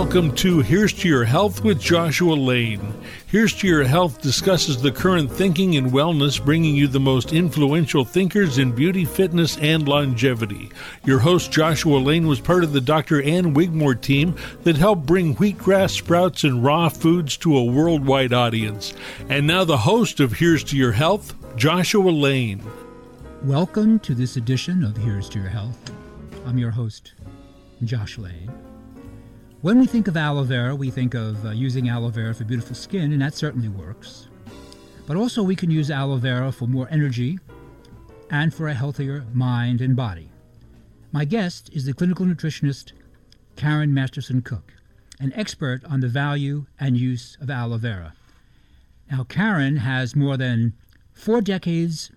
Welcome to Here's to Your Health with Joshua Lane. Here's to Your Health discusses the current thinking in wellness, bringing you the most influential thinkers in beauty, fitness, and longevity. Your host, Joshua Lane, was part of the Dr. Ann Wigmore team that helped bring wheatgrass sprouts and raw foods to a worldwide audience. And now, the host of Here's to Your Health, Joshua Lane. Welcome to this edition of Here's to Your Health. I'm your host, Josh Lane. When we think of aloe vera, we think of uh, using aloe vera for beautiful skin, and that certainly works. But also, we can use aloe vera for more energy and for a healthier mind and body. My guest is the clinical nutritionist Karen Masterson Cook, an expert on the value and use of aloe vera. Now, Karen has more than four decades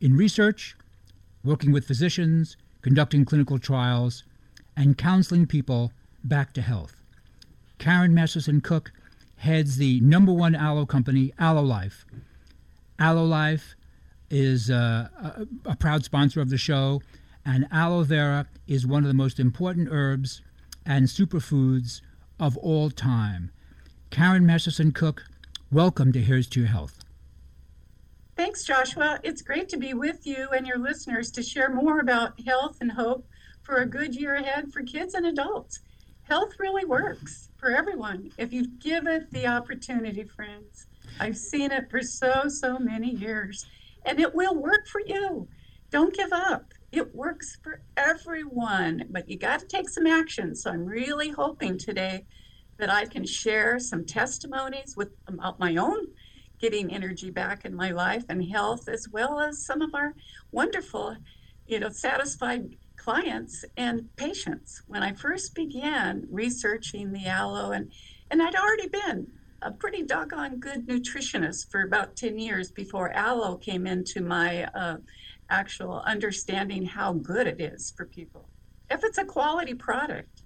in research, working with physicians, conducting clinical trials, and counseling people back to health. Karen Masterson Cook heads the number one aloe company, Aloe Life. Aloe Life is uh, a, a proud sponsor of the show, and aloe vera is one of the most important herbs and superfoods of all time. Karen Masterson Cook, welcome to Here's to Your Health. Thanks, Joshua. It's great to be with you and your listeners to share more about health and hope for a good year ahead for kids and adults. Health really works for everyone if you give it the opportunity, friends. I've seen it for so, so many years, and it will work for you. Don't give up. It works for everyone, but you got to take some action. So I'm really hoping today that I can share some testimonies with about my own getting energy back in my life and health, as well as some of our wonderful, you know, satisfied clients and patients. When I first began researching the aloe, and, and I'd already been a pretty doggone good nutritionist for about 10 years before aloe came into my uh, actual understanding how good it is for people. If it's a quality product.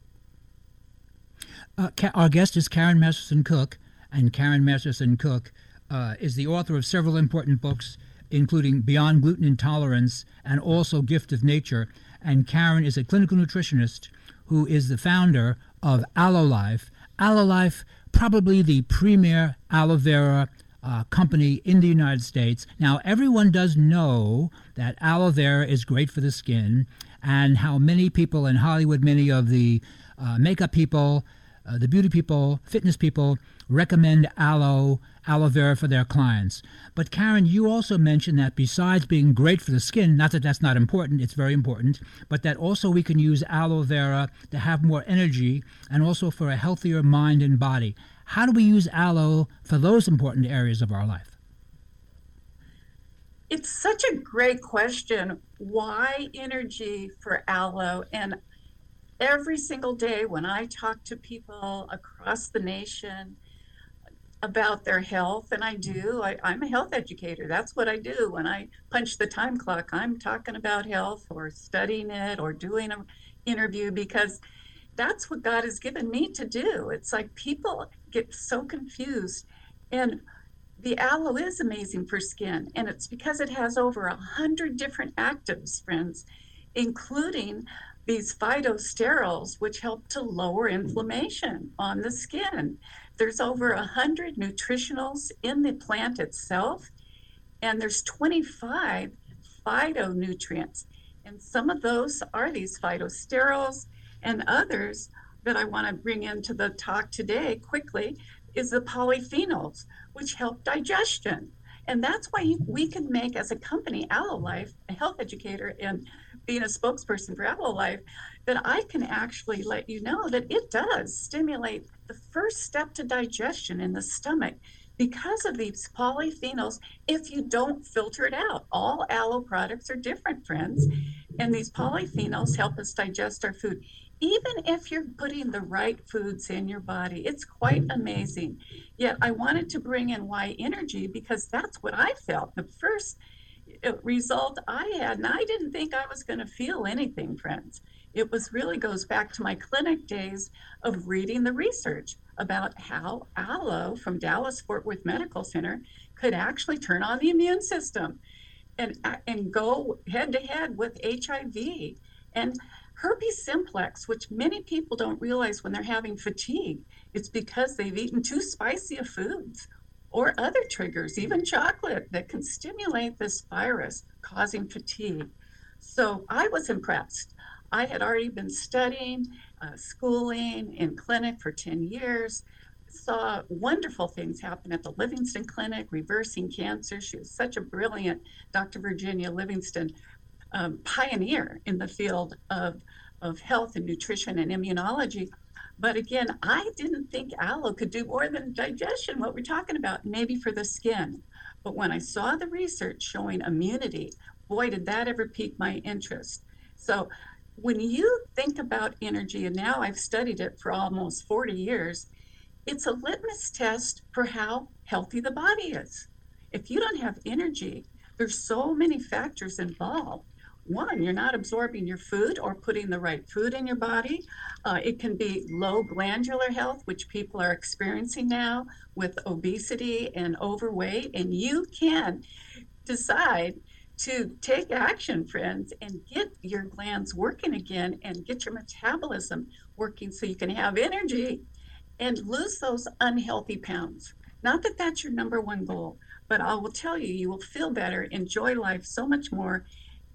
Uh, our guest is Karen Masterson Cook, and Karen Masterson Cook uh, is the author of several important books, including Beyond Gluten Intolerance and also Gift of Nature and Karen is a clinical nutritionist who is the founder of Aloe Life. Aloe Life, probably the premier aloe vera uh, company in the United States. Now, everyone does know that aloe vera is great for the skin, and how many people in Hollywood, many of the uh, makeup people, uh, the beauty people, fitness people, recommend aloe aloe vera for their clients. But Karen, you also mentioned that besides being great for the skin, not that that's not important, it's very important, but that also we can use aloe vera to have more energy and also for a healthier mind and body. How do we use aloe for those important areas of our life? It's such a great question. Why energy for aloe? And every single day when I talk to people across the nation, about their health, and I do. Mm-hmm. I, am a health educator. That's what I do. When I punch the time clock, I'm talking about health or studying it or doing an interview because that's what God has given me to do. It's like people get so confused. And the aloe is amazing for skin, and it's because it has over a hundred different actives, friends, including these phytosterols, which help to lower mm-hmm. inflammation on the skin. There's over 100 nutritionals in the plant itself, and there's 25 phytonutrients. And some of those are these phytosterols, and others that I want to bring into the talk today quickly is the polyphenols, which help digestion. And that's why we can make, as a company, Aloe Life, a health educator, and being a spokesperson for Aloe Life, that I can actually let you know that it does stimulate the first step to digestion in the stomach because of these polyphenols if you don't filter it out. All aloe products are different, friends, and these polyphenols help us digest our food. Even if you're putting the right foods in your body, it's quite amazing. Yet I wanted to bring in why energy because that's what I felt. The first uh, result I had, and I didn't think I was going to feel anything, friends it was really goes back to my clinic days of reading the research about how aloe from Dallas Fort Worth Medical Center could actually turn on the immune system and uh, and go head to head with HIV and Herpes simplex, which many people don't realize when they're having fatigue, it's because they've eaten too spicy of foods or other triggers, even chocolate, that can stimulate this virus, causing fatigue. So I was impressed. I had already been studying, uh, schooling in clinic for 10 years, saw wonderful things happen at the Livingston Clinic, reversing cancer. She was such a brilliant Dr. Virginia Livingston um, pioneer in the field of, of health and nutrition and immunology. But again, I didn't think aloe could do more than digestion, what we're talking about, maybe for the skin. But when I saw the research showing immunity, boy, did that ever pique my interest. So when you think about energy, and now I've studied it for almost 40 years, it's a litmus test for how healthy the body is. If you don't have energy, there's so many factors involved one, you're not absorbing your food or putting the right food in your body. Uh, it can be low glandular health, which people are experiencing now with obesity and overweight. And you can decide to take action, friends, and get your glands working again and get your metabolism working so you can have energy and lose those unhealthy pounds. Not that that's your number one goal, but I will tell you, you will feel better, enjoy life so much more,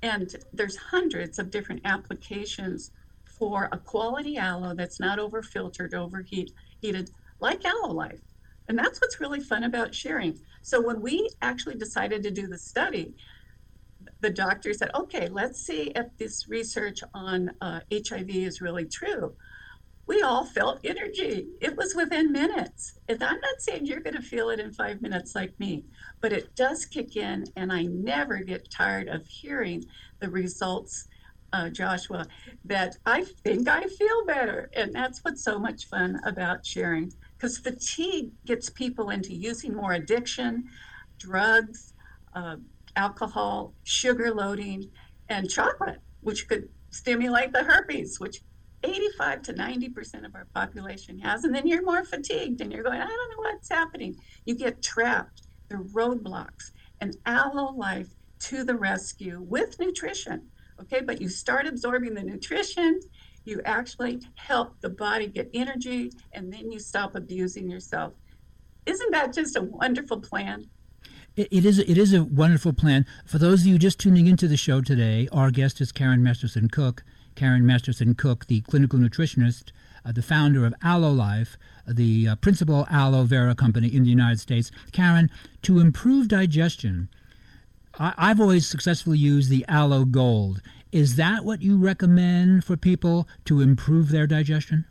and there's hundreds of different applications for a quality aloe that's not over filtered, overheated, like Aloe Life. And that's what's really fun about sharing. So when we actually decided to do the study, the doctor said, okay, let's see if this research on uh, HIV is really true. We all felt energy. It was within minutes. And I'm not saying you're going to feel it in five minutes like me, but it does kick in, and I never get tired of hearing the results, uh, Joshua, that I think I feel better. And that's what's so much fun about sharing because fatigue gets people into using more addiction, drugs, uh, alcohol, sugar loading, and chocolate, which could stimulate the herpes, which 85 to 90% of our population has. And then you're more fatigued and you're going, I don't know what's happening. You get trapped the roadblocks, and Aloe Life to the rescue with nutrition. Okay, but you start absorbing the nutrition, you actually help the body get energy, and then you stop abusing yourself. Isn't that just a wonderful plan? It is. It is a wonderful plan. For those of you just tuning into the show today, our guest is Karen Masterson Cook. Karen Masterson Cook, the clinical nutritionist, uh, the founder of Aloe Life, the uh, principal aloe vera company in the United States. Karen, to improve digestion, I- I've always successfully used the Aloe Gold. Is that what you recommend for people to improve their digestion?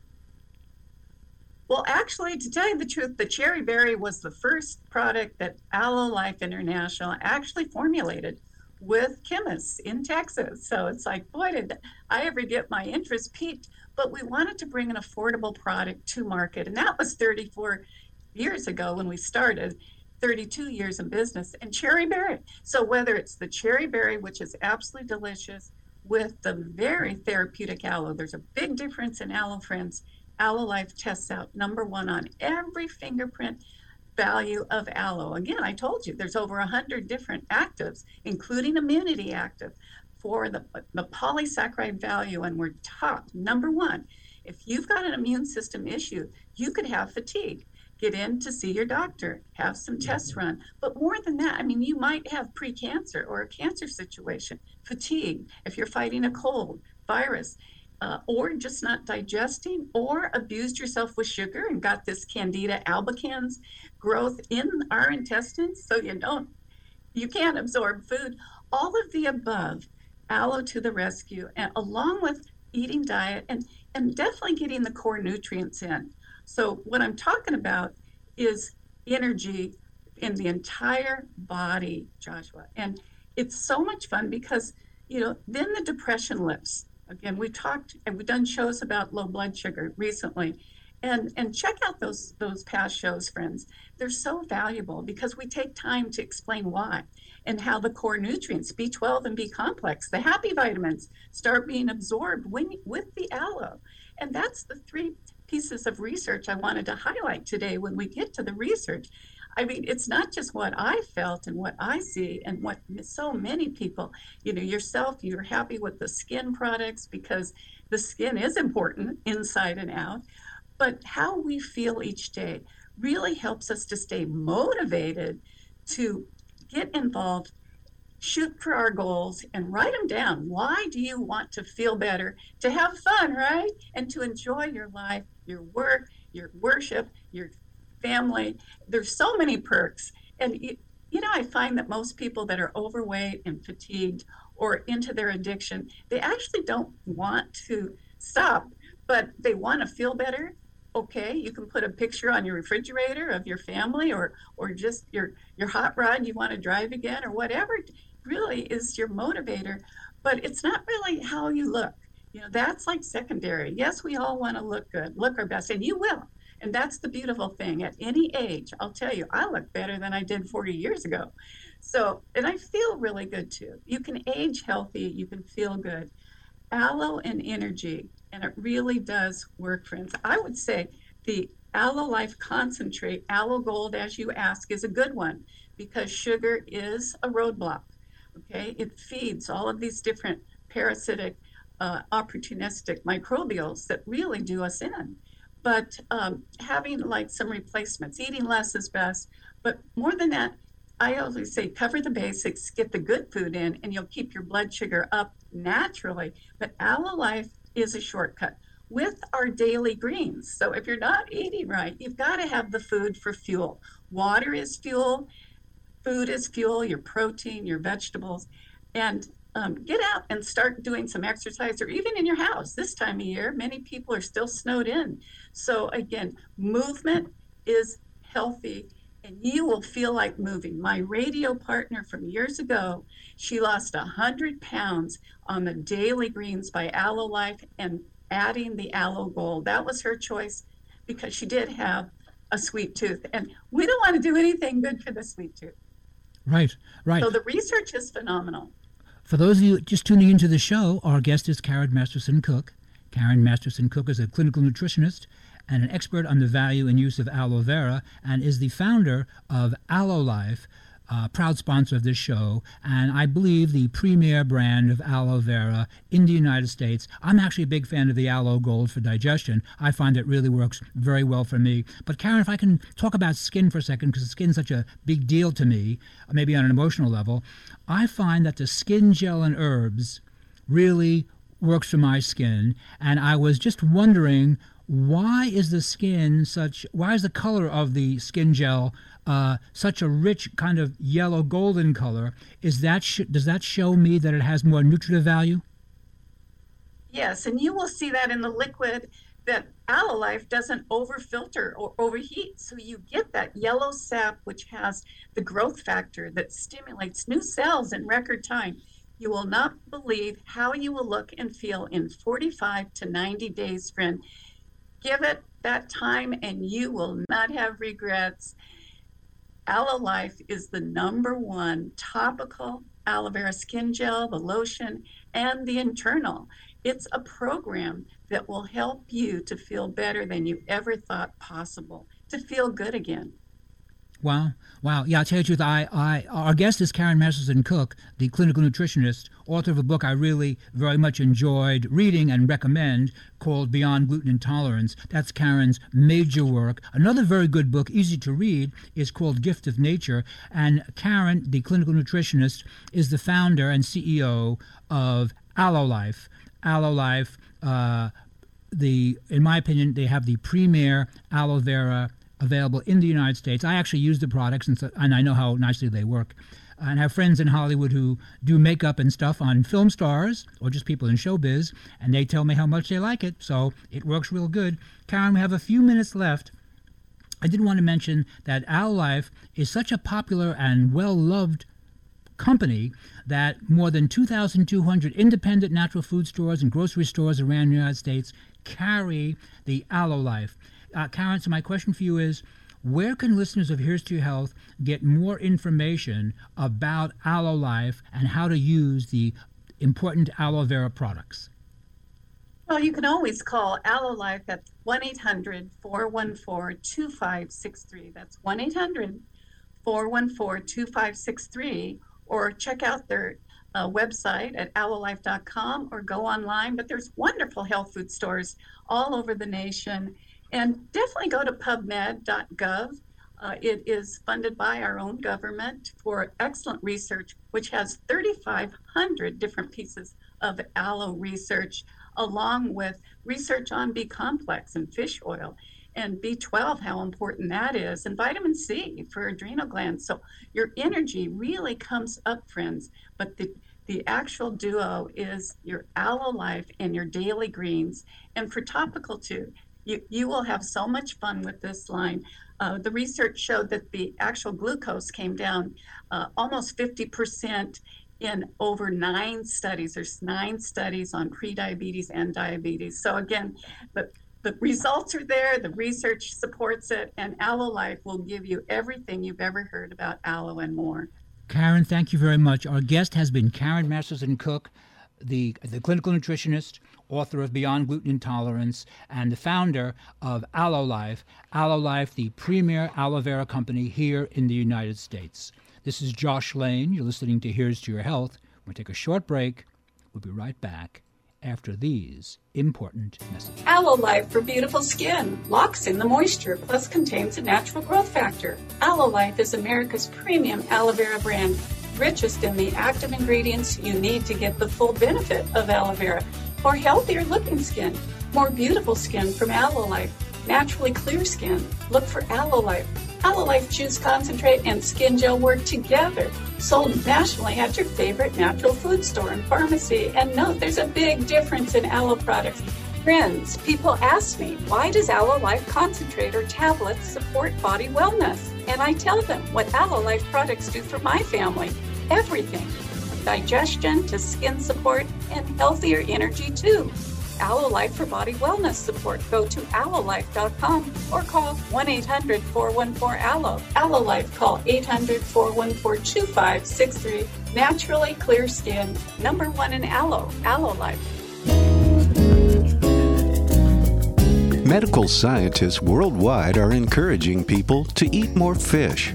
Well, actually, to tell you the truth, the cherry berry was the first product that Aloe Life International actually formulated with chemists in Texas. So it's like, boy, did I ever get my interest piqued. but we wanted to bring an affordable product to market. And that was 34 years ago when we started, 32 years in business, and cherry berry. So whether it's the cherry berry, which is absolutely delicious, with the very therapeutic aloe, there's a big difference in aloe friends. Aloe Life tests out number one on every fingerprint value of aloe. Again, I told you there's over 100 different actives, including immunity active for the, the polysaccharide value, and we're top number one. If you've got an immune system issue, you could have fatigue. Get in to see your doctor, have some tests mm-hmm. run. But more than that, I mean, you might have precancer or a cancer situation, fatigue, if you're fighting a cold, virus, uh, or just not digesting, or abused yourself with sugar and got this Candida albicans growth in our intestines, so you don't, you can't absorb food. All of the above aloe to the rescue, and along with eating diet and, and definitely getting the core nutrients in. So, what I'm talking about is energy in the entire body, Joshua. And it's so much fun because, you know, then the depression lifts. Again, we talked and we've done shows about low blood sugar recently. And, and check out those those past shows, friends. They're so valuable because we take time to explain why and how the core nutrients, B12 and B complex, the happy vitamins, start being absorbed when, with the aloe. And that's the three pieces of research I wanted to highlight today when we get to the research. I mean, it's not just what I felt and what I see and what so many people, you know, yourself, you're happy with the skin products because the skin is important inside and out, but how we feel each day really helps us to stay motivated to get involved, shoot for our goals, and write them down. Why do you want to feel better? To have fun, right? And to enjoy your life, your work, your worship, your family. There's so many perks. And you, know, I find that most people that are overweight and fatigued or into their addiction, they actually don't want to stop, but they want to feel better. Okay, you can put a picture on your refrigerator of your family or or just your your hot rod you want to drive again or whatever really is your motivator, but it's not really how you look. You know, that's like secondary. Yes, we all want to look good, look our best, and you will. And that's the beautiful thing. At any age, I'll tell you, I look better than I did 40 years ago. So, and I feel really good too. You can age healthy, you can feel good. Aloe and energy, and it really does work, friends. I would say the Aloe Life Concentrate, Aloe Gold, as you ask, is a good one because sugar is a roadblock. Okay, it feeds all of these different parasitic, uh, opportunistic microbials that really do us in. But um, having like some replacements, eating less is best. But more than that, I always say cover the basics, get the good food in, and you'll keep your blood sugar up naturally. But Aloe Life is a shortcut with our daily greens. So if you're not eating right, you've got to have the food for fuel. Water is fuel, food is fuel, your protein, your vegetables. And um, get out and start doing some exercise or even in your house. This time of year, many people are still snowed in. So, again, movement is healthy and you will feel like moving. My radio partner from years ago, she lost 100 pounds on the Daily Greens by Aloe Life and adding the Aloe Gold. That was her choice because she did have a sweet tooth. And we don't want to do anything good for the sweet tooth. Right, right. So the research is phenomenal. For those of you just tuning into the show, our guest is Karen Masterson Cook. Karen Masterson Cook is a clinical nutritionist and an expert on the value and use of aloe vera and is the founder of Aloe Life, uh, proud sponsor of this show, and I believe the premier brand of aloe vera in the United States. I'm actually a big fan of the aloe gold for digestion. I find it really works very well for me. But Karen, if I can talk about skin for a second, because skin's such a big deal to me, maybe on an emotional level, I find that the skin gel and herbs really works for my skin, and I was just wondering why is the skin such why is the color of the skin gel uh, such a rich kind of yellow golden color is that sh- does that show me that it has more nutritive value? Yes and you will see that in the liquid that aloe doesn't overfilter or overheat. So you get that yellow sap which has the growth factor that stimulates new cells in record time. You will not believe how you will look and feel in 45 to 90 days friend. Give it that time and you will not have regrets. Aloe Life is the number one topical aloe vera skin gel, the lotion, and the internal. It's a program that will help you to feel better than you ever thought possible, to feel good again. Wow. Wow. Yeah, I'll tell you the truth. I, I, our guest is Karen Masterson Cook, the clinical nutritionist, author of a book I really very much enjoyed reading and recommend called Beyond Gluten Intolerance. That's Karen's major work. Another very good book, easy to read, is called Gift of Nature. And Karen, the clinical nutritionist, is the founder and CEO of Aloe Life. Aloe Life, uh, the, in my opinion, they have the premier aloe vera available in the United States. I actually use the products, and, so, and I know how nicely they work. And have friends in Hollywood who do makeup and stuff on film stars or just people in showbiz, and they tell me how much they like it. So it works real good. Karen, we have a few minutes left. I did want to mention that Aloe Life is such a popular and well loved company that more than 2,200 independent natural food stores and grocery stores around the United States carry the Aloe Life. Uh, Karen, so my question for you is where can listeners of Here's to Health get more information about Aloe Life and how to use the important aloe vera products? Well, you can always call Aloe Life at 1 800 414 2563. That's 1 800 414 2563. Or check out their uh, website at aloelife.com or go online. But there's wonderful health food stores all over the nation. And definitely go to pubmed.gov. Uh, it is funded by our own government for excellent research, which has 3,500 different pieces of aloe research, along with research on B complex and fish oil and B12, how important that is, and vitamin C for adrenal glands. So your energy really comes up, friends. But the the actual duo is your aloe life and your daily greens. And for topical too, you, you will have so much fun with this line. Uh, the research showed that the actual glucose came down uh, almost 50% in over nine studies. There's nine studies on prediabetes and diabetes. So again, the the results are there, the research supports it, and Aloe Life will give you everything you've ever heard about aloe and more. Karen, thank you very much. Our guest has been Karen Masterson Cook, the, the clinical nutritionist, author of Beyond Gluten Intolerance, and the founder of Aloe Life. Aloe Life, the premier aloe vera company here in the United States. This is Josh Lane. You're listening to Here's to Your Health. We'll take a short break. We'll be right back after these important messages. Aloe Life for beautiful skin locks in the moisture plus contains a natural growth factor. Aloe Life is America's premium aloe vera brand, richest in the active ingredients you need to get the full benefit of aloe vera for healthier looking skin, more beautiful skin from Aloe Life, naturally clear skin. Look for Aloe Life Aloe Life Juice Concentrate and Skin Gel work together. Sold nationally at your favorite natural food store and pharmacy. And note, there's a big difference in aloe products. Friends, people ask me, why does Aloe Life Concentrate or tablets support body wellness? And I tell them what Aloe Life products do for my family. Everything. Digestion to skin support and healthier energy too. Aloe Life for body wellness support. Go to aloelife.com or call 1 800 414 Aloe. Aloe Life, call 800 414 2563. Naturally clear skin, number one in aloe. Aloe Life. Medical scientists worldwide are encouraging people to eat more fish.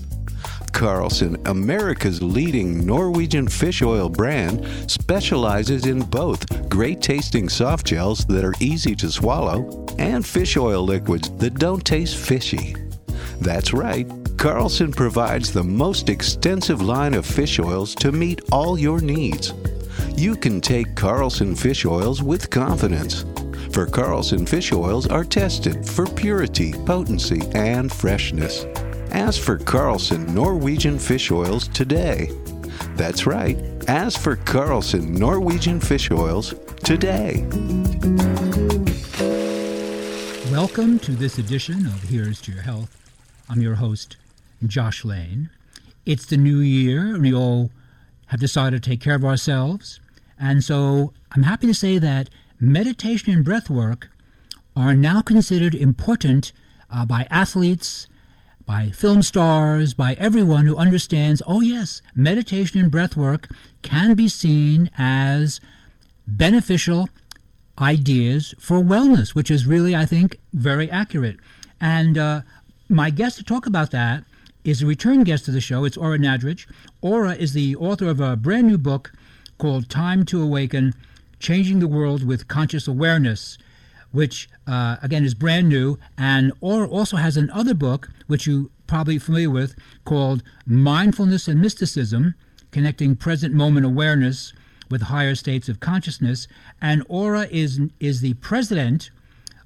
Carlson, America's leading Norwegian fish oil brand, specializes in both great tasting soft gels that are easy to swallow and fish oil liquids that don't taste fishy. That's right, Carlson provides the most extensive line of fish oils to meet all your needs. You can take Carlson fish oils with confidence. For Carlson fish oils are tested for purity, potency, and freshness. Ask for Carlson Norwegian fish oils today. That's right. Ask for Carlson Norwegian fish oils today. Welcome to this edition of Here's to Your Health. I'm your host, Josh Lane. It's the new year, and we all have decided to take care of ourselves. And so I'm happy to say that meditation and breath work are now considered important uh, by athletes, by film stars, by everyone who understands oh, yes, meditation and breath work can be seen as beneficial ideas for wellness, which is really, I think, very accurate. And uh, my guest to talk about that is a return guest to the show. It's Ora Nadrich. Ora is the author of a brand new book called Time to Awaken Changing the World with Conscious Awareness, which, uh, again, is brand new. And Ora also has another book, which you probably familiar with, called Mindfulness and Mysticism Connecting Present Moment Awareness with Higher States of Consciousness. And Ora is, is the president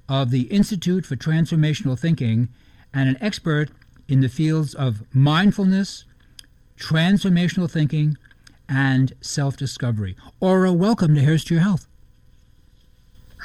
of the Institute for Transformational Thinking and an expert in the fields of mindfulness, transformational thinking, and self discovery. Ora, welcome to Here's to Your Health.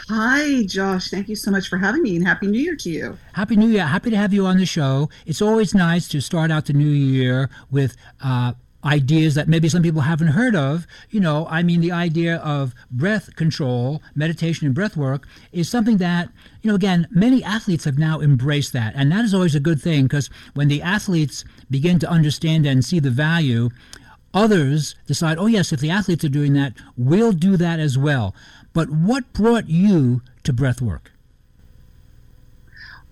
Hi, Josh. Thank you so much for having me and Happy New Year to you. Happy New Year. Happy to have you on the show. It's always nice to start out the new year with uh, ideas that maybe some people haven't heard of. You know, I mean, the idea of breath control, meditation, and breath work is something that, you know, again, many athletes have now embraced that. And that is always a good thing because when the athletes begin to understand and see the value, others decide, oh, yes, if the athletes are doing that, we'll do that as well. But what brought you to breath work?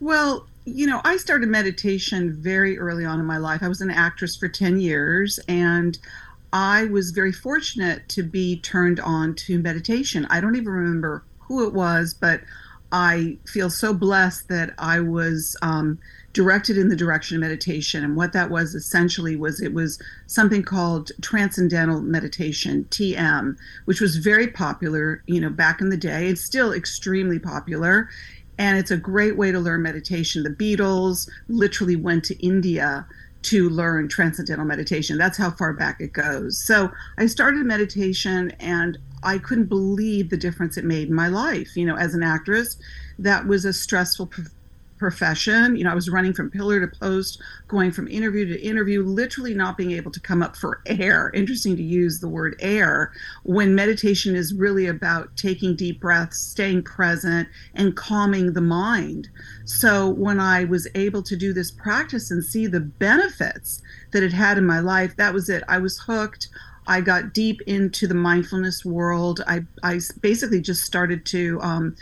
Well, you know, I started meditation very early on in my life. I was an actress for 10 years and I was very fortunate to be turned on to meditation. I don't even remember who it was, but I feel so blessed that I was um, directed in the direction of meditation. And what that was essentially was it was something called transcendental meditation, TM, which was very popular, you know, back in the day. It's still extremely popular and it's a great way to learn meditation. The Beatles literally went to India to learn transcendental meditation. That's how far back it goes. So I started meditation and I couldn't believe the difference it made in my life. You know, as an actress, that was a stressful profession. You know, I was running from pillar to post, going from interview to interview, literally not being able to come up for air. Interesting to use the word air when meditation is really about taking deep breaths, staying present, and calming the mind. So when I was able to do this practice and see the benefits that it had in my life, that was it. I was hooked. I got deep into the mindfulness world. I, I basically just started to um,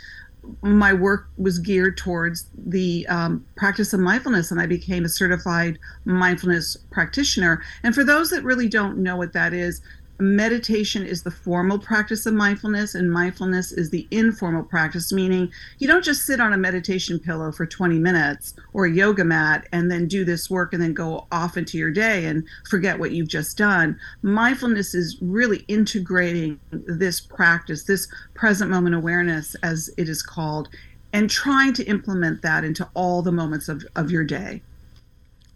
my work was geared towards the um, practice of mindfulness, and I became a certified mindfulness practitioner. And for those that really don't know what that is, meditation is the formal practice of mindfulness and mindfulness is the informal practice meaning you don't just sit on a meditation pillow for 20 minutes or a yoga mat and then do this work and then go off into your day and forget what you've just done. Mindfulness is really integrating this practice this present moment awareness as it is called and trying to implement that into all the moments of, of your day.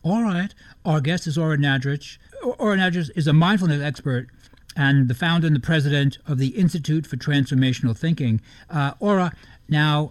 All right. Our guest is Ora Nadrich. Ora Nadrich is a mindfulness expert and the founder and the president of the Institute for Transformational Thinking. Uh, Ora, now,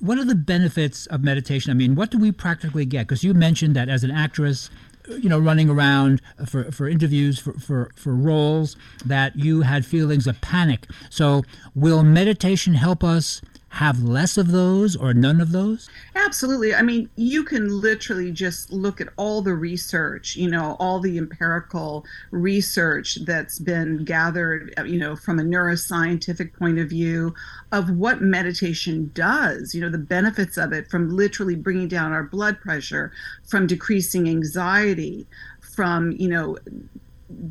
what are the benefits of meditation? I mean, what do we practically get? Because you mentioned that as an actress, you know, running around for, for interviews, for, for, for roles, that you had feelings of panic. So, will meditation help us have less of those or none of those? Absolutely. I mean, you can literally just look at all the research, you know, all the empirical research that's been gathered, uh, you know, from a neuroscientific point of view of what meditation does, you know, the benefits of it from literally bringing down our blood pressure, from decreasing anxiety, from, you know,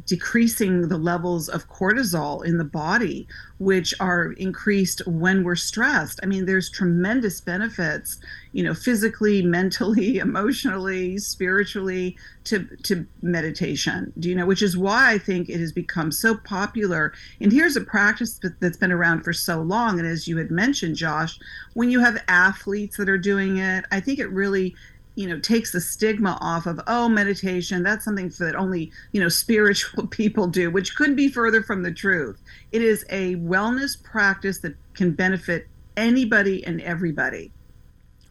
decreasing the levels of cortisol in the body, which are increased when we're stressed. I mean, there's tremendous benefits, you know, physically, mentally, emotionally, spiritually to to meditation. Do you know? Which is why I think it has become so popular. And here's a practice that's been around for so long. And as you had mentioned, Josh, when you have athletes that are doing it, I think it really you know takes the stigma off of oh meditation that's something that only you know spiritual people do which couldn't be further from the truth it is a wellness practice that can benefit anybody and everybody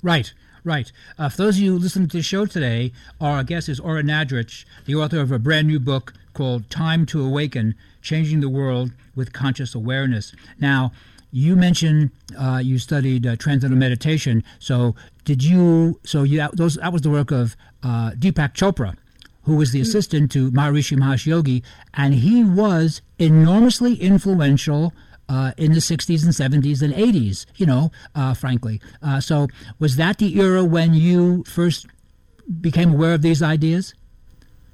right Right. Uh, for those of you listening to the show today, our guest is Ora Nadrich, the author of a brand new book called Time to Awaken Changing the World with Conscious Awareness. Now, you mentioned uh, you studied uh, transcendental meditation. So did you? So you those that was the work of uh, Deepak Chopra, who was the mm. assistant to Maharishi Mahesh Yogi, and he was enormously influential. Uh, in the 60s and 70s and 80s, you know, uh, frankly. Uh, so, was that the era when you first became aware of these ideas?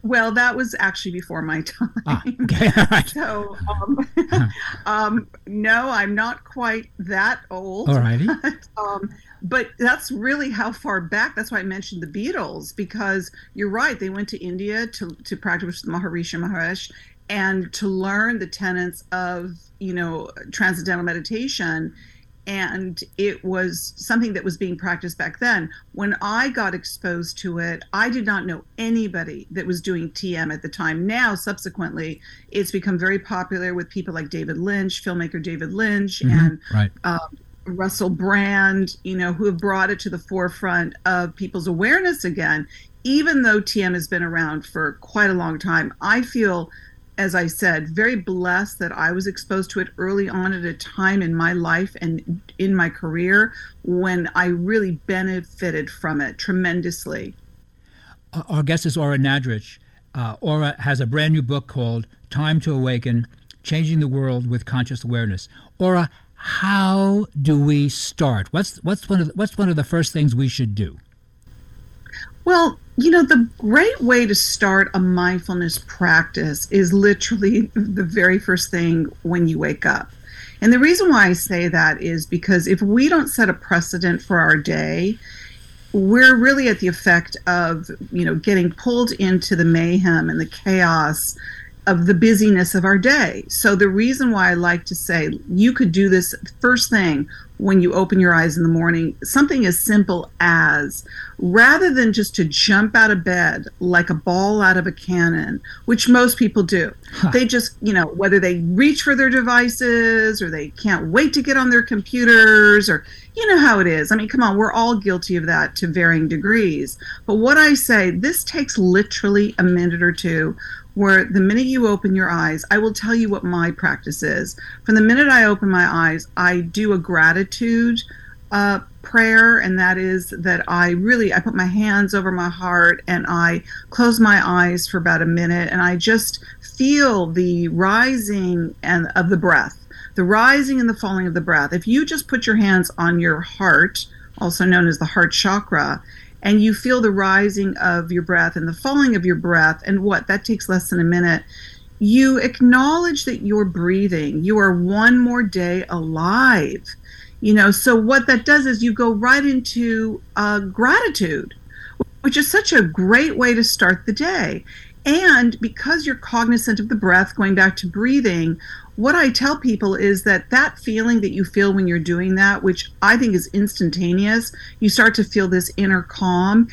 Well, that was actually before my time. Ah, okay, right. So, um, um, no, I'm not quite that old. All righty. um, but that's really how far back. That's why I mentioned the Beatles because you're right. They went to India to to practice with Maharishi Mahesh and to learn the tenets of you know transcendental meditation and it was something that was being practiced back then. When I got exposed to it, I did not know anybody that was doing TM at the time. Now, subsequently, it's become very popular with people like David Lynch, filmmaker David Lynch, mm-hmm. and right. uh, Russell Brand, you know, who have brought it to the forefront of people's awareness again. Even though TM has been around for quite a long time, I feel, as I said, very blessed that I was exposed to it early on at a time in my life and in my career when I really benefited from it tremendously. Our guest is Ora Nadrich. Uh, Ora has a brand new book called Time to Awaken Changing the World with Conscious Awareness. Ora, how do we start? What's what's one of the, what's one of the first things we should do? Well, you know, the great way to start a mindfulness practice is literally the very first thing when you wake up. And the reason why I say that is because if we don't set a precedent for our day, we're really at the effect of, you know, getting pulled into the mayhem and the chaos of the busyness of our day. So the reason why I like to say you could do this first thing when you open your eyes in the morning, something as simple as rather than just to jump out of bed like a ball out of a cannon, which most people do. Huh. They just, you know, whether they reach for their devices or they can't wait to get on their computers or you know how it is. I mean, come on, we're all guilty of that to varying degrees. But what I say, this takes literally a minute or two where the minute you open your eyes, I will tell you what my practice is. From the minute I open my eyes, I do a gratitude uh, prayer, and that is that I really I put my hands over my heart and I close my eyes for about a minute, and I just feel the rising and of the breath, the rising and the falling of the breath. If you just put your hands on your heart, also known as the heart chakra, and you feel the rising of your breath and the falling of your breath and what? That takes less than a minute. You acknowledge that you're breathing. You are one more day alive. You know so what that does is you go right into uh, gratitude which is such a great way to start the day. And because you're cognizant of the breath going back to breathing what I tell people is that that feeling that you feel when you're doing that, which I think is instantaneous, you start to feel this inner calm.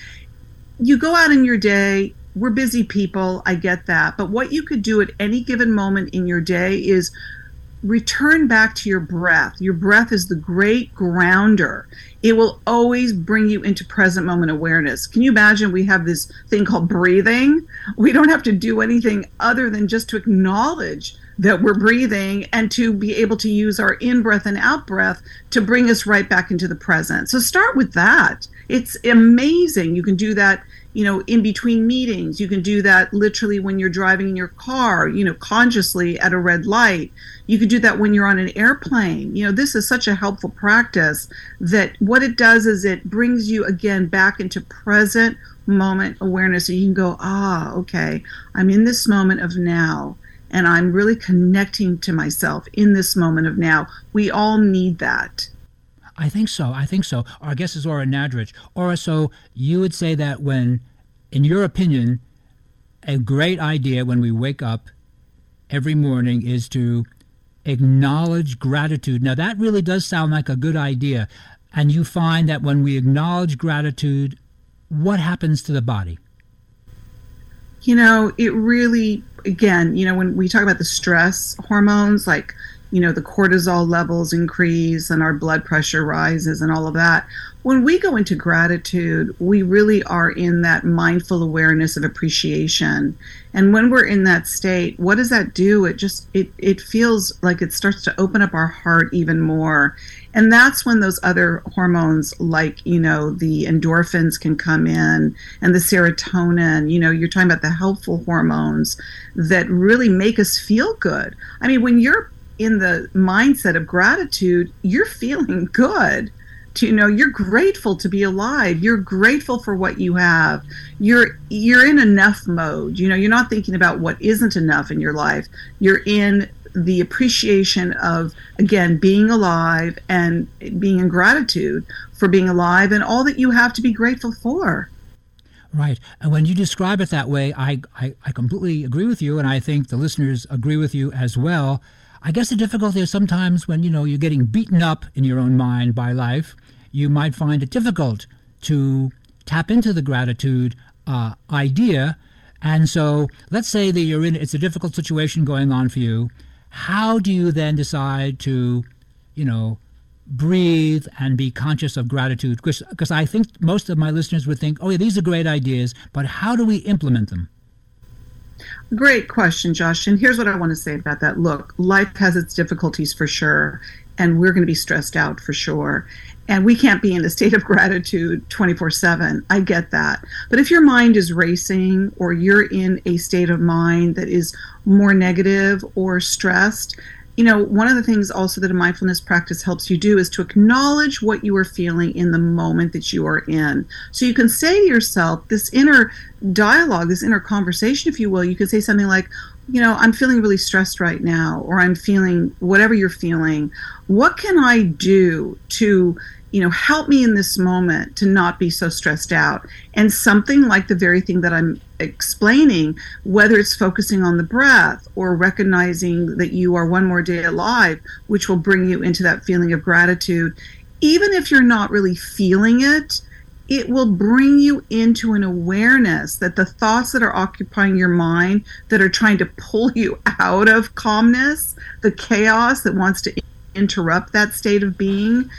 You go out in your day, we're busy people, I get that. But what you could do at any given moment in your day is return back to your breath. Your breath is the great grounder. It will always bring you into present moment awareness. Can you imagine we have this thing called breathing? We don't have to do anything other than just to acknowledge that we're breathing and to be able to use our in breath and out breath to bring us right back into the present. So start with that. It's amazing. You can do that, you know, in between meetings. You can do that literally when you're driving in your car, you know, consciously at a red light. You can do that when you're on an airplane. You know, this is such a helpful practice that what it does is it brings you again back into present moment awareness. So you can go, ah, okay, I'm in this moment of now and I'm really connecting to myself in this moment of now. We all need that. I think so. I think so. Our guest is Ora Nadrich. Ora, so you would say that when, in your opinion, a great idea when we wake up every morning is to acknowledge gratitude. Now, that really does sound like a good idea. And you find that when we acknowledge gratitude, what happens to the body? You know, it really again, you know, when we talk about the stress hormones, like, you know, the cortisol levels increase and our blood pressure rises and all of that. When we go into gratitude, we really are in that mindful awareness of appreciation. And when we're in that state, what does that do? It just it it feels like it starts to open up our heart even more and that's when those other hormones like you know the endorphins can come in and the serotonin you know you're talking about the helpful hormones that really make us feel good. I mean when you're in the mindset of gratitude you're feeling good. To, you know you're grateful to be alive. You're grateful for what you have. You're you're in enough mode. You know you're not thinking about what isn't enough in your life. You're in the appreciation of again being alive and being in gratitude for being alive and all that you have to be grateful for. Right. And when you describe it that way I, I, I completely agree with you and i think the listeners agree with you as well. I guess the difficulty is sometimes when you know you're getting beaten up in your own mind by life you might find it difficult to tap into the gratitude uh, idea. And so let's say that you're in it's a difficult situation going on for you how do you then decide to, you know, breathe and be conscious of gratitude? Because I think most of my listeners would think, oh, yeah, these are great ideas, but how do we implement them? Great question, Josh. And here's what I want to say about that. Look, life has its difficulties for sure, and we're going to be stressed out for sure. And we can't be in a state of gratitude 24 7. I get that. But if your mind is racing or you're in a state of mind that is more negative or stressed, you know, one of the things also that a mindfulness practice helps you do is to acknowledge what you are feeling in the moment that you are in. So you can say to yourself, this inner dialogue, this inner conversation, if you will, you can say something like, you know, I'm feeling really stressed right now, or I'm feeling whatever you're feeling. What can I do to you know, help me in this moment to not be so stressed out. And something like the very thing that I'm explaining, whether it's focusing on the breath or recognizing that you are one more day alive, which will bring you into that feeling of gratitude, even if you're not really feeling it, it will bring you into an awareness that the thoughts that are occupying your mind that are trying to pull you out of calmness, the chaos that wants to interrupt that state of being,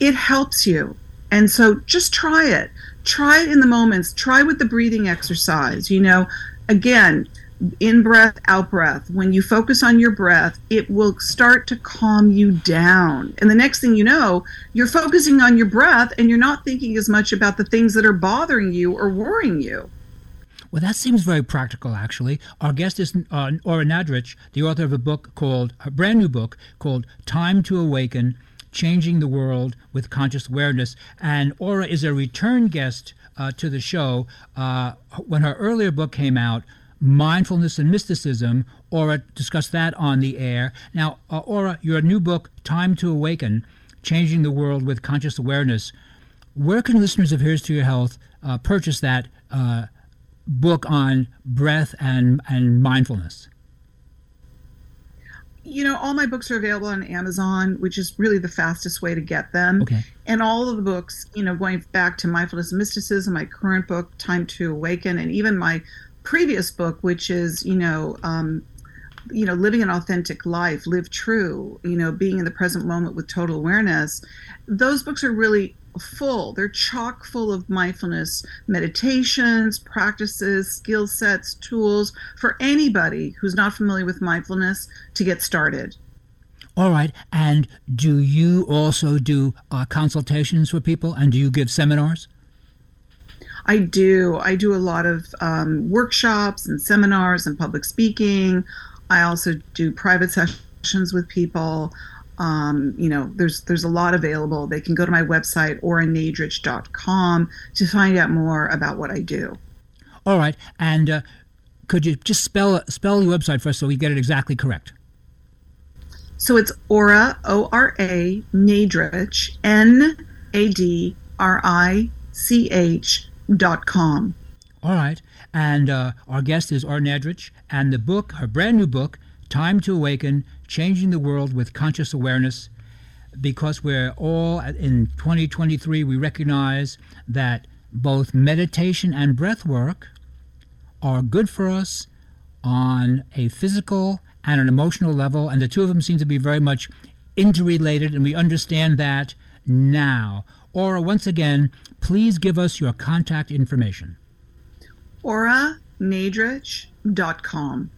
it helps you. And so just try it. Try it in the moments. Try with the breathing exercise. You know, again, in breath, out breath. When you focus on your breath, it will start to calm you down. And the next thing you know, you're focusing on your breath and you're not thinking as much about the things that are bothering you or worrying you. Well, that seems very practical, actually. Our guest is uh, Nadrich, the author of a book called, a brand new book called Time to Awaken Changing the World with Conscious Awareness. And Ora is a return guest uh, to the show. Uh, when her earlier book came out, Mindfulness and Mysticism, Ora discussed that on the air. Now, uh, Ora, your new book, Time to Awaken Changing the World with Conscious Awareness, where can listeners of Here's to Your Health uh, purchase that uh, book on breath and, and mindfulness? You know, all my books are available on Amazon, which is really the fastest way to get them. Okay. And all of the books, you know, going back to Mindfulness and Mysticism, my current book, Time to Awaken, and even my previous book, which is, you know, um, you know, living an authentic life, live true, you know, being in the present moment with total awareness. Those books are really full. They're chock full of mindfulness meditations, practices, skill sets, tools for anybody who's not familiar with mindfulness to get started. All right. And do you also do uh, consultations with people and do you give seminars? I do. I do a lot of um, workshops and seminars and public speaking. I also do private sessions with people. Um, you know, there's there's a lot available. They can go to my website oranadrich.com to find out more about what I do. All right, and uh, could you just spell spell your website for us so we get it exactly correct? So it's Ora O R A Nadrich N A D R I C H dot com. All right, and uh, our guest is Ora Nadrich, and the book, her brand new book, Time to Awaken changing the world with conscious awareness because we're all in 2023 we recognize that both meditation and breath work are good for us on a physical and an emotional level and the two of them seem to be very much interrelated and we understand that now. Ora once again please give us your contact information. Oranadrich.com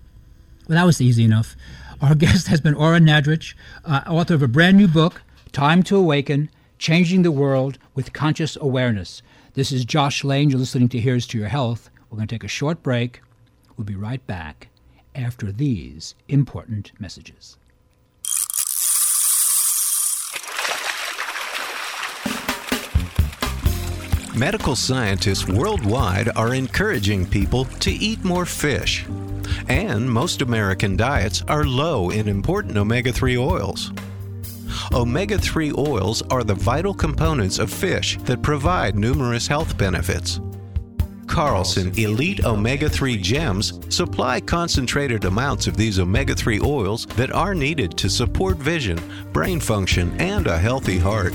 well that was easy enough our guest has been Ora Nadrich, uh, author of a brand new book, Time to Awaken Changing the World with Conscious Awareness. This is Josh Lane. You're listening to Here's to Your Health. We're going to take a short break. We'll be right back after these important messages. Medical scientists worldwide are encouraging people to eat more fish. And most American diets are low in important omega 3 oils. Omega 3 oils are the vital components of fish that provide numerous health benefits. Carlson Elite Omega 3 Gems supply concentrated amounts of these omega 3 oils that are needed to support vision, brain function, and a healthy heart.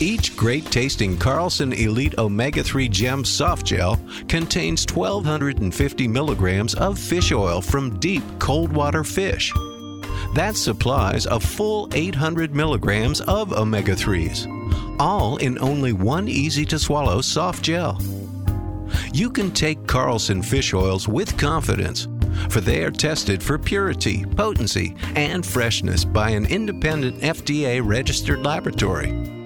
Each great tasting Carlson Elite Omega 3 Gem Soft Gel contains 1,250 milligrams of fish oil from deep cold water fish. That supplies a full 800 milligrams of omega 3s, all in only one easy to swallow soft gel. You can take Carlson fish oils with confidence, for they are tested for purity, potency, and freshness by an independent FDA registered laboratory.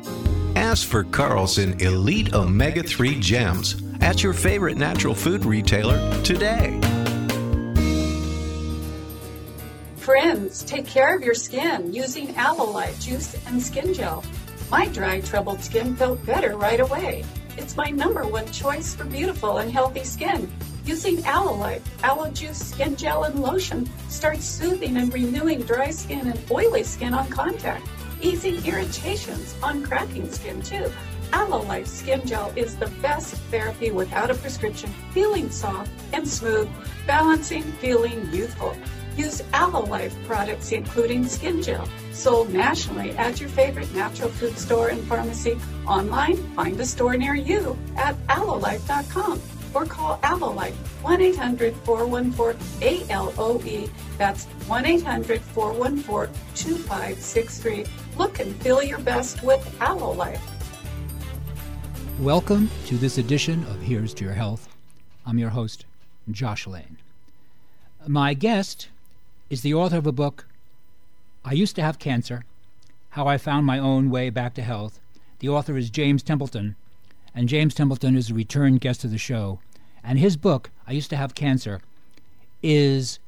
Ask for Carlson Elite Omega 3 Gems at your favorite natural food retailer today. Friends, take care of your skin using Aloe Life juice and skin gel. My dry, troubled skin felt better right away. It's my number one choice for beautiful and healthy skin. Using Aloe Life, aloe juice, skin gel, and lotion starts soothing and renewing dry skin and oily skin on contact, easing irritations on cracking skin too. Aloe Life Skin Gel is the best therapy without a prescription, feeling soft and smooth, balancing, feeling youthful. Use Aloe Life products, including Skin Gel, sold nationally at your favorite natural food store and pharmacy. Online, find a store near you at aloelife.com or call Aloe Life 1 800 414 ALOE. That's 1 800 414 2563. Look and feel your best with Aloe Life. Welcome to this edition of Here's to Your Health. I'm your host, Josh Lane. My guest is the author of a book, I Used to Have Cancer How I Found My Own Way Back to Health. The author is James Templeton, and James Templeton is a return guest of the show. And his book, I Used to Have Cancer, is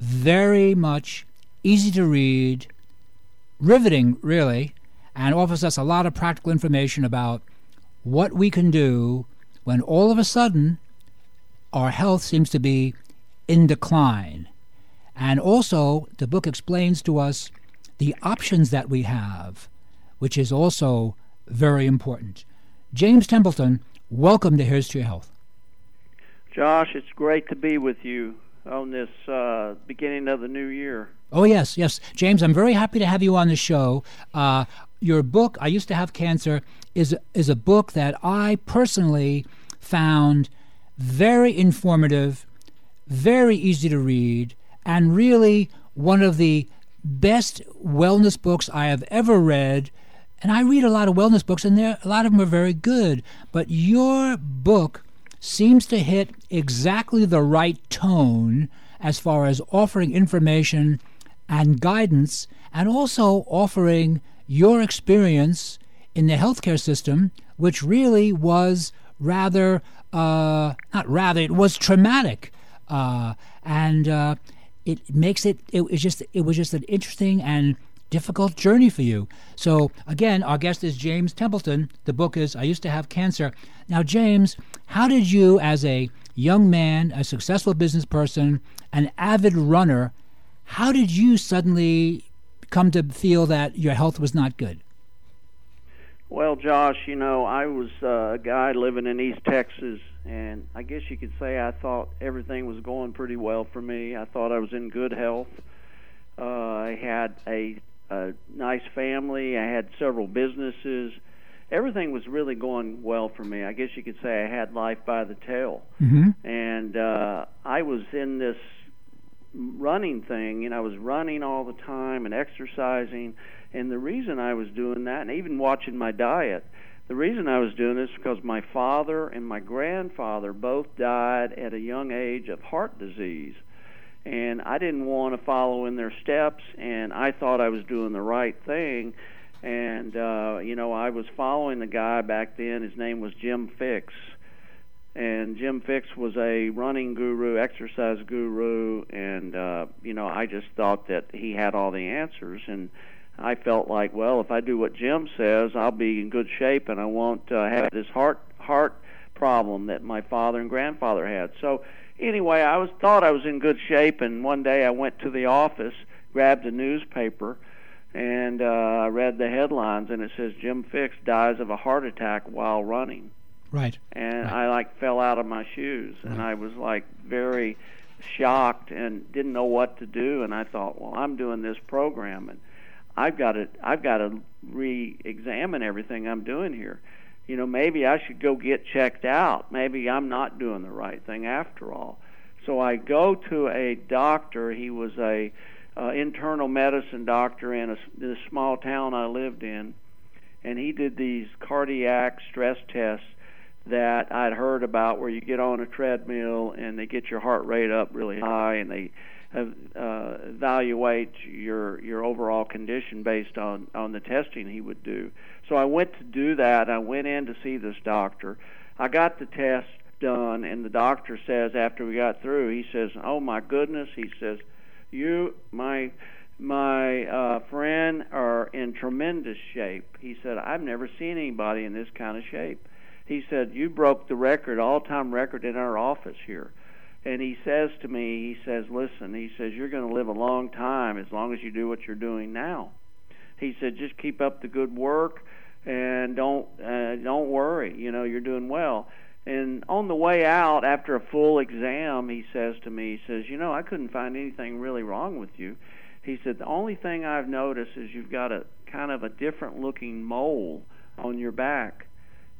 very much easy to read, riveting, really, and offers us a lot of practical information about what we can do when all of a sudden our health seems to be in decline. And also, the book explains to us the options that we have, which is also very important. James Templeton, welcome to Here's to Your Health. Josh, it's great to be with you on this uh, beginning of the new year. Oh, yes, yes. James, I'm very happy to have you on the show. Uh, your book, I Used to Have Cancer, is, is a book that I personally found very informative, very easy to read, and really one of the best wellness books I have ever read. And I read a lot of wellness books, and a lot of them are very good. But your book seems to hit exactly the right tone as far as offering information and guidance, and also offering your experience in the healthcare system, which really was rather, uh, not rather, it was traumatic. Uh, and uh, it makes it it was just it was just an interesting and difficult journey for you. So again, our guest is James Templeton. The book is I used to have cancer. Now, James, how did you, as a young man, a successful business person, an avid runner, how did you suddenly come to feel that your health was not good? Well, Josh, you know, I was uh, a guy living in East Texas, and I guess you could say I thought everything was going pretty well for me. I thought I was in good health. Uh, I had a, a nice family. I had several businesses. Everything was really going well for me. I guess you could say I had life by the tail. Mm-hmm. And uh, I was in this running thing, and I was running all the time and exercising and the reason I was doing that, and even watching my diet, the reason I was doing this because my father and my grandfather both died at a young age of heart disease. And I didn't want to follow in their steps, and I thought I was doing the right thing. And, uh, you know, I was following the guy back then. His name was Jim Fixx. And Jim Fixx was a running guru, exercise guru, and, uh, you know, I just thought that he had all the answers. And, I felt like, well, if I do what Jim says, I'll be in good shape, and I won't uh, have this heart heart problem that my father and grandfather had. So anyway, I was thought I was in good shape, and one day I went to the office, grabbed a newspaper, and uh, read the headlines, and it says Jim Fixx dies of a heart attack while running. Right. And right. I like fell out of my shoes, and I was like very shocked and didn't know what to do. And I thought, well, I'm doing this program, and I've got to I've got to re-examine everything I'm doing here. You know, maybe I should go get checked out. Maybe I'm not doing the right thing after all. So I go to a doctor. He was a uh, internal medicine doctor in a, this small town I lived in, and he did these cardiac stress tests that I'd heard about, where you get on a treadmill and they get your heart rate up really high, and they uh, evaluate your your overall condition based on on the testing he would do. So I went to do that. I went in to see this doctor. I got the test done, and the doctor says after we got through, he says, "Oh my goodness," he says, "You my." my uh, friend are in tremendous shape. He said, I've never seen anybody in this kind of shape. He said, You broke the record, all time record in our office here and he says to me, he says, "Listen," he says, "You're going to live a long time as long as you do what you're doing now." He said, "Just keep up the good work and don't uh, don't worry. You know, you're doing well." And on the way out, after a full exam, he says to me, he says, "You know, I couldn't find anything really wrong with you." He said, "The only thing I've noticed is you've got a kind of a different looking mole on your back."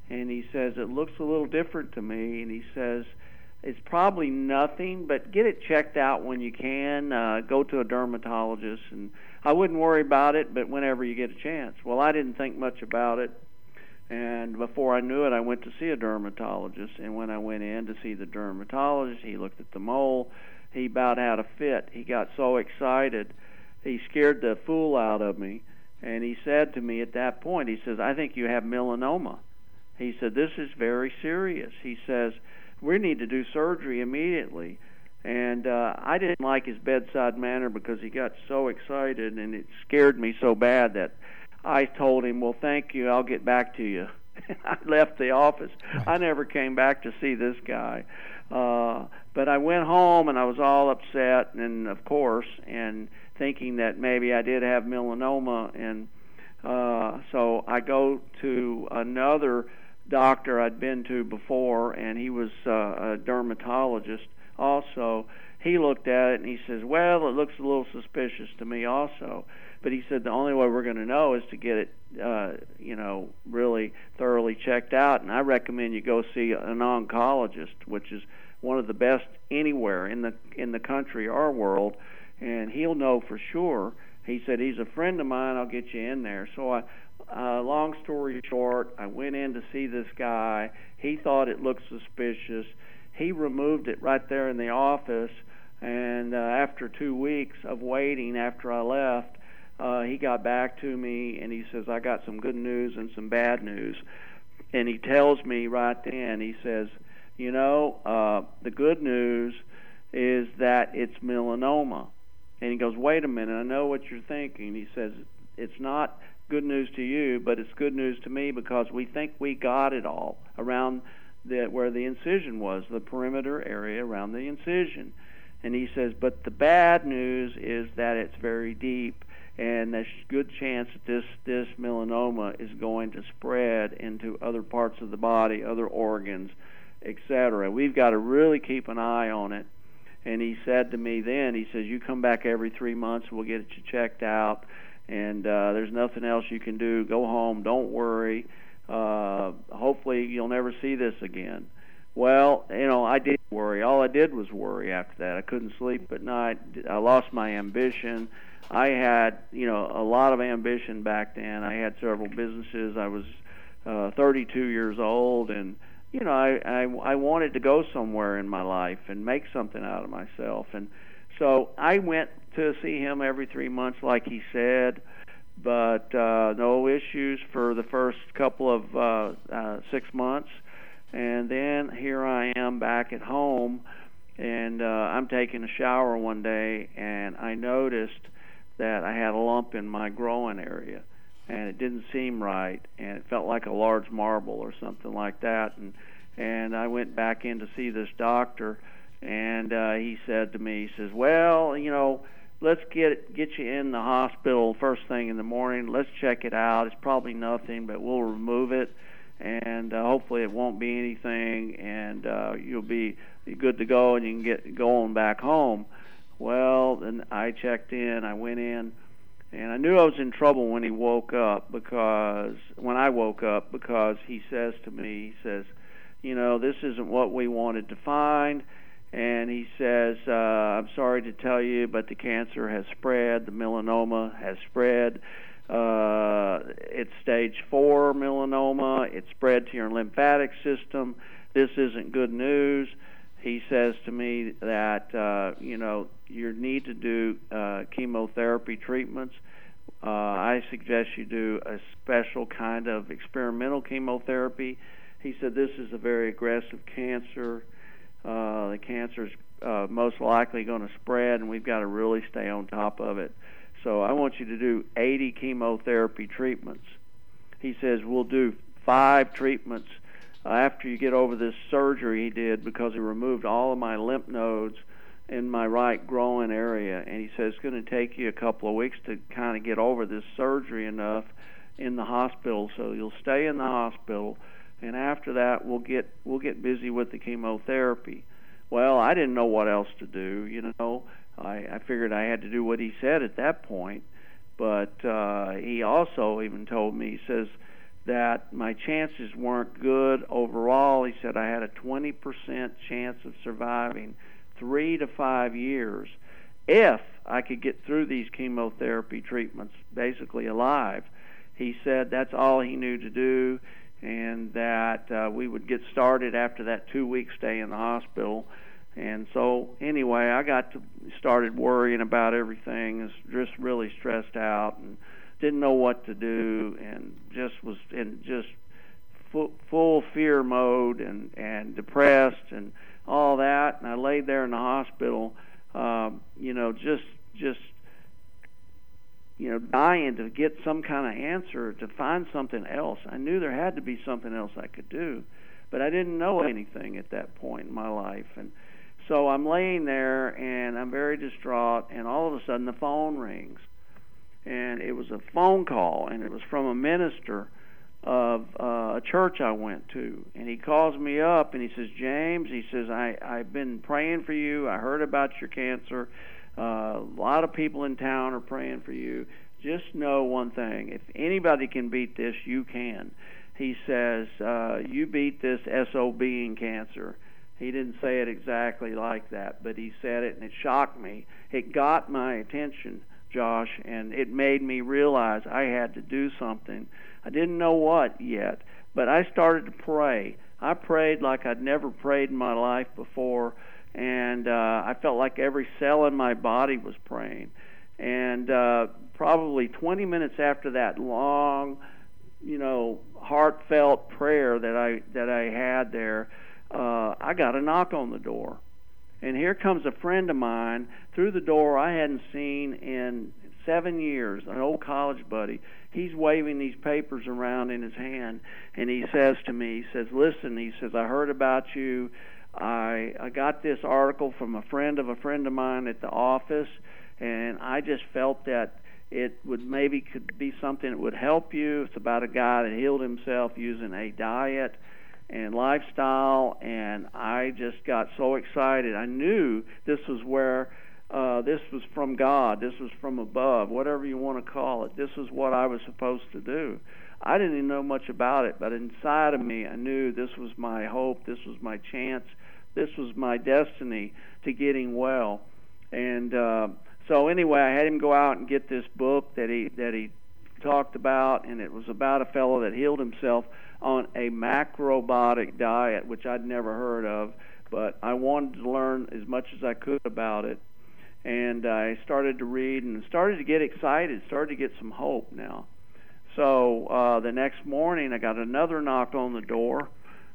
And he says, "It looks a little different to me." And he says it's probably nothing, but get it checked out when you can. Uh, go to a dermatologist, and I wouldn't worry about it, but whenever you get a chance. Well, I didn't think much about it, and before I knew it, I went to see a dermatologist. And when I went in to see the dermatologist, he looked at the mole. He about had a fit. He got so excited, he scared the fool out of me. And he said to me at that point, he says, "I think you have melanoma." He said, "This is very serious." He says we need to do surgery immediately. And uh, I didn't like his bedside manner because he got so excited and it scared me so bad that I told him, "Well, thank you. I'll get back to you." I left the office. Right. I never came back to see this guy. Uh, but I went home and I was all upset, and of course, and thinking that maybe I did have melanoma, and uh, so I go to another doctor I'd been to before, and he was uh, a dermatologist also. He looked at it and he says, "Well, it looks a little suspicious to me also." But he said the only way we're going to know is to get it, uh, you know, really thoroughly checked out. And I recommend you go see an oncologist, which is one of the best anywhere in the in the country or world, and he'll know for sure. He said he's a friend of mine. I'll get you in there. So I uh, long story short, I went in to see this guy. He thought it looked suspicious. He removed it right there in the office, and uh, after two weeks of waiting, after I left, uh, he got back to me and he says, "I got some good news and some bad news." And he tells me right then, he says, "You know, uh, the good news is that it's melanoma." And he goes, "Wait a minute, I know what you're thinking." He says, "It's not." Good news to you, but it's good news to me because we think we got it all around the, where the incision was, the perimeter area around the incision. And he says, but the bad news is that it's very deep, and there's good chance that this this melanoma is going to spread into other parts of the body, other organs, etc. We've got to really keep an eye on it. And he said to me then, he says, you come back every three months, we'll get you checked out and uh, there's nothing else you can do. Go home. Don't worry. Uh, hopefully, you'll never see this again. Well, you know, I did worry. All I did was worry after that. I couldn't sleep at night. I lost my ambition. I had, you know, a lot of ambition back then. I had several businesses. I was uh, 32 years old, and you know, I, I I wanted to go somewhere in my life and make something out of myself. And so I went to see him every three months, like he said, but uh, no issues for the first couple of uh, uh, six months. And then here I am back at home, and uh, I'm taking a shower one day, and I noticed that I had a lump in my groin area, and it didn't seem right, and it felt like a large marble or something like that. And and I went back in to see this doctor, and uh, he said to me, he says, "Well, you know." Let's get get you in the hospital first thing in the morning. Let's check it out. It's probably nothing, but we'll remove it, and uh, hopefully it won't be anything, and uh, you'll be good to go, and you can get going back home. Well, then I checked in. I went in, and I knew I was in trouble when he woke up because when I woke up because he says to me, he says, you know, this isn't what we wanted to find and he says, uh, "I'm sorry to tell you, but the cancer has spread. The melanoma has spread. Uh, it's stage four melanoma. It's spread to your lymphatic system. This isn't good news." He says to me that uh, you know you need to do uh, chemotherapy treatments. Uh, I suggest you do a special kind of experimental chemotherapy. He said this is a very aggressive cancer uh, the cancer is uh, most likely going to spread, and we've got to really stay on top of it. So I want you to do 80 chemotherapy treatments. He says we'll do five treatments uh, after you get over this surgery he did because he removed all of my lymph nodes in my right groin area, and he says it's going to take you a couple of weeks to kind of get over this surgery enough in the hospital. So you'll stay in the hospital and after that we'll get we'll get busy with the chemotherapy. Well, I didn't know what else to do. You know, I, I figured I had to do what he said at that point. But uh, he also even told me he says that my chances weren't good overall. He said I had a 20% chance of surviving three to five years if I could get through these chemotherapy treatments basically alive. He said that's all he knew to do and that uh, we would get started after that two week stay in the hospital. And so, anyway, I got to started worrying about everything, just really stressed out, and didn't know what to do, and just was in just full, full fear mode and and depressed and all that. And I laid there in the hospital, um, you know, just just you know, dying to get some kind of answer, to find something else. I knew there had to be something else I could do, but I didn't know anything at that point in my life. And so I'm laying there and I'm very distraught, and all of a sudden the phone rings. And it was a phone call, and it was from a minister of uh, a church I went to. And he calls me up and he says, James, he says, I, I've been praying for you. I heard about your cancer uh, a lot of people in town are praying for you. Just know one thing: if anybody can beat this, you can. He says, uh, "You beat this SOB in cancer." He didn't say it exactly like that, but he said it, and it shocked me. It got my attention, Josh, and it made me realize I had to do something. I didn't know what yet, but I started to pray. I prayed like I'd never prayed in my life before and uh, I felt like every cell in my body was praying. And uh, probably 20 minutes after that long, you know, heartfelt prayer that I that I had there, uh, I got a knock on the door, and here comes a friend of mine through the door I hadn't seen in seven years, an old college buddy. He's waving these papers around in his hand, and he says to me, he says, "Listen," he says, "I heard about you." I I got this article from a friend of a friend of mine at the office, and I just felt that it would maybe could be something that would help you. It's about a guy that healed himself using a diet and lifestyle, and I just got so excited. I knew this was where uh, this was from God, this was from above, whatever you want to call it. This was what I was supposed to do. I didn't even know much about it, but inside of me, I knew this was my hope, this was my chance this was my destiny to getting well. And uh, so anyway, I had him go out and get this book that he that he talked about, and it was about a fellow that healed himself on a macrobiotic diet, which I'd never heard of, but I wanted to learn as much as I could about it. And I started to read and started to get excited, started to get some hope now. So uh, the next morning, I got another knock on the door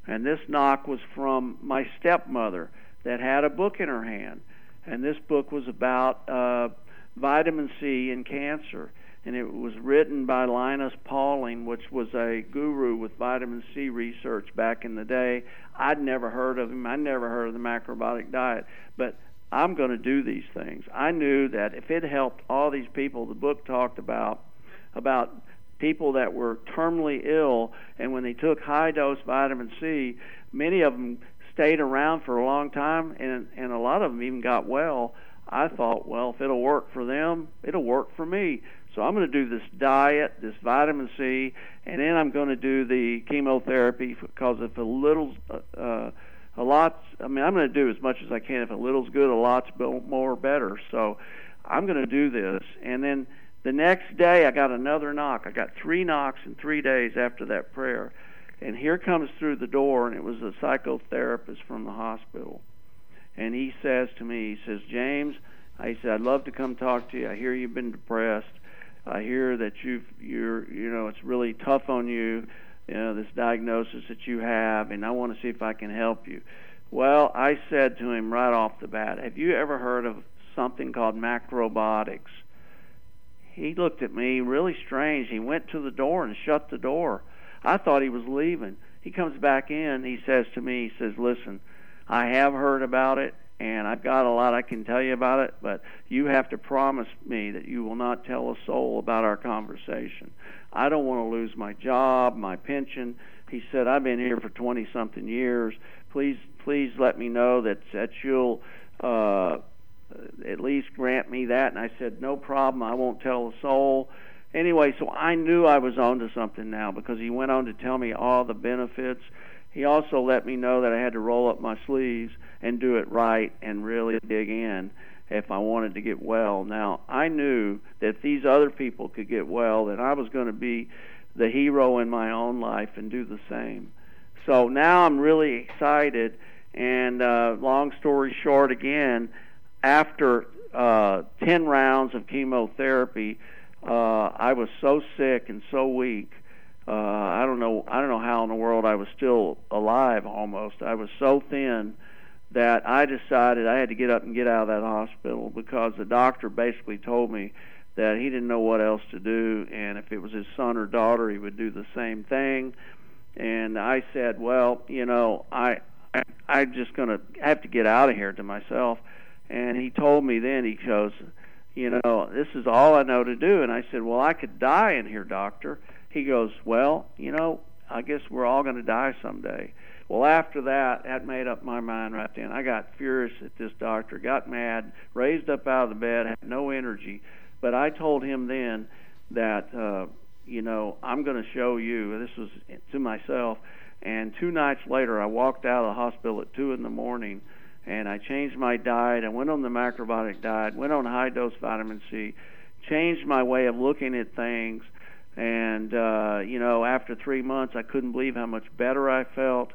and this knock was from my stepmother that had a book in her hand. And this book was about uh, vitamin C and cancer. And it was written by Linus Pauling, which was a guru with vitamin C research back in the day. I'd never heard of him. I never heard of the macrobiotic diet. But I'm going to do these things. I knew that if it helped all these people, the book talked about about people that were terminally ill, and when they took high dose vitamin C, many of them stayed around for a long time, and and a lot of them even got well. I thought, well, if it'll work for them, it'll work for me. So I'm going to do this diet, this vitamin C, and then I'm going to do the chemotherapy because if a little uh, a lot. I mean, I'm going to do as much as I can. If a little's good, a lot's more better. So I'm going to do this. And then the next day, I got another knock. I got three knocks in three days after that prayer. And here comes through the door, and it was a psychotherapist from the hospital. And he says to me, he says, James, I said, I'd love to come talk to you. I hear you've been depressed. I hear that you've, you're, you know, it's really tough on you, you know, this diagnosis that you have, and I want to see if I can help you. Well, I said to him right off the bat, Have you ever heard of something called macrobiotics? He looked at me really strange. He went to the door and shut the door. I thought he was leaving. He comes back in. He says to me, he says, "Listen, I have heard about it, and I've got a lot I can tell you about it, but you have to promise me that you will not tell a soul about our conversation. I don't want to lose my job, my pension." He said, "I've been here for 20 something years. Please, please let me know that that you'll." Uh, at least grant me that. And I said, no problem. I won't tell a soul. Anyway, so I knew I was onto something now because he went on to tell me all the benefits. He also let me know that I had to roll up my sleeves and do it right and really dig in if I wanted to get well. Now, I knew that these other people could get well, that I was going to be the hero in my own life and do the same. So now I'm really excited. And uh, long story short, again, after uh, 10 rounds of chemotherapy, uh, I was so sick and so weak. Uh, I don't know. I don't know how in the world I was still alive. Almost, I was so thin that I decided I had to get up and get out of that hospital because the doctor basically told me that he didn't know what else to do, and if it was his son or daughter, he would do the same thing. And I said, well, you know, I, I I'm just to have to get out of here to myself. And he told me then, he goes, you know, this is all I know to do. And I said, well, I could die in here, doctor. He goes, well, you know, I guess we're all going to die someday. Well, after that, that made up my mind right then. I got furious at this doctor, got mad, raised up out of the bed, had no energy. But I told him then that, uh, you know, I'm going to show you. This was to myself. And two nights later, I walked out of the hospital at two in the morning and I changed my diet. I went on the macrobiotic diet, went on high dose vitamin C, changed my way of looking at things. And, uh, you know, after three months, I couldn't believe how much better I felt.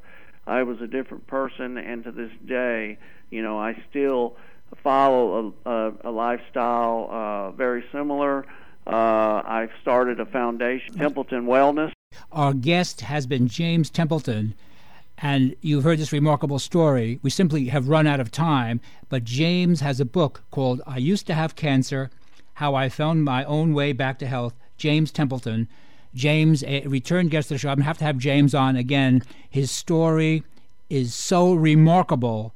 I was a different person, and to this day, you know, I still follow a, a, a lifestyle uh, very similar. Uh, I've started a foundation, Templeton Wellness. Our guest has been James Templeton. And you've heard this remarkable story. We simply have run out of time, but James has a book called I Used to Have Cancer How I Found My Own Way Back to Health. James Templeton. James, a return guest of the show. I'm going to have to have James on again. His story is so remarkable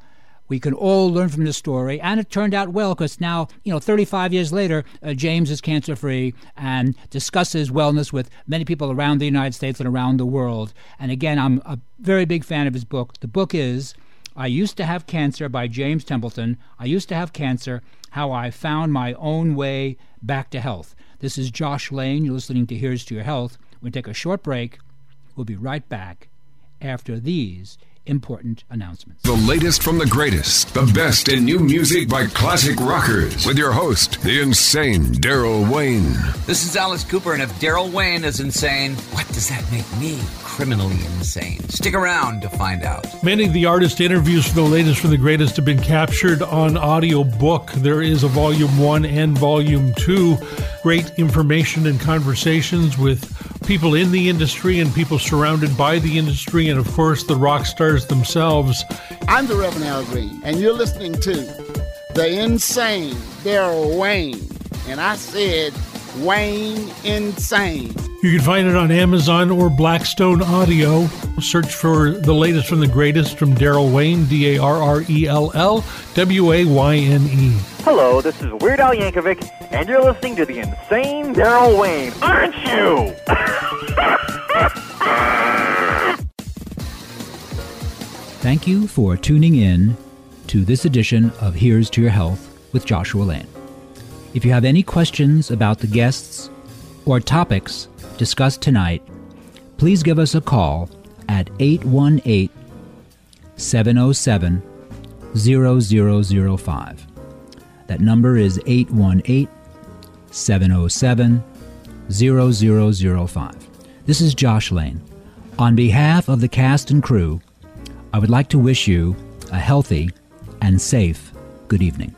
we can all learn from this story, and it turned out well because now, you know, 35 years later, uh, James is cancer free and discusses wellness with many people around the United States and around the world. And again, I'm a very big fan of his book. The book is I Used to Have Cancer by James Templeton. I Used to Have Cancer How I Found My Own Way Back to Health. This is Josh Lane. You're listening to Here's to Your Health. We'll take a short break. We'll be right back after these important announcements. The latest from the greatest, the best in new music by classic rockers, with your host, the insane Darrell Wayne. This is Alice Cooper, and if Darrell Wayne is insane, what does that make me? Criminally insane. Stick around to find out. Many of the artist interviews for the latest from the greatest have been captured on audio book. There is a volume one and volume two. Great information and conversations with people in the industry and people surrounded by the industry, and of course, the rock stars themselves. I'm the Reverend Al Green, and you're listening to the insane Darrell Wayne. And I said, Wayne Insane. You can find it on Amazon or Blackstone Audio. Search for the latest from the greatest from Darrell Wayne, D A R R E L L W A Y N E. Hello, this is Weird Al Yankovic, and you're listening to the insane Darrell Wayne, aren't you? Thank you for tuning in to this edition of Here's to Your Health with Joshua Lane. If you have any questions about the guests or topics discussed tonight, please give us a call at 818 707 0005. That number is 818 707 0005. This is Josh Lane. On behalf of the cast and crew, I would like to wish you a healthy and safe good evening.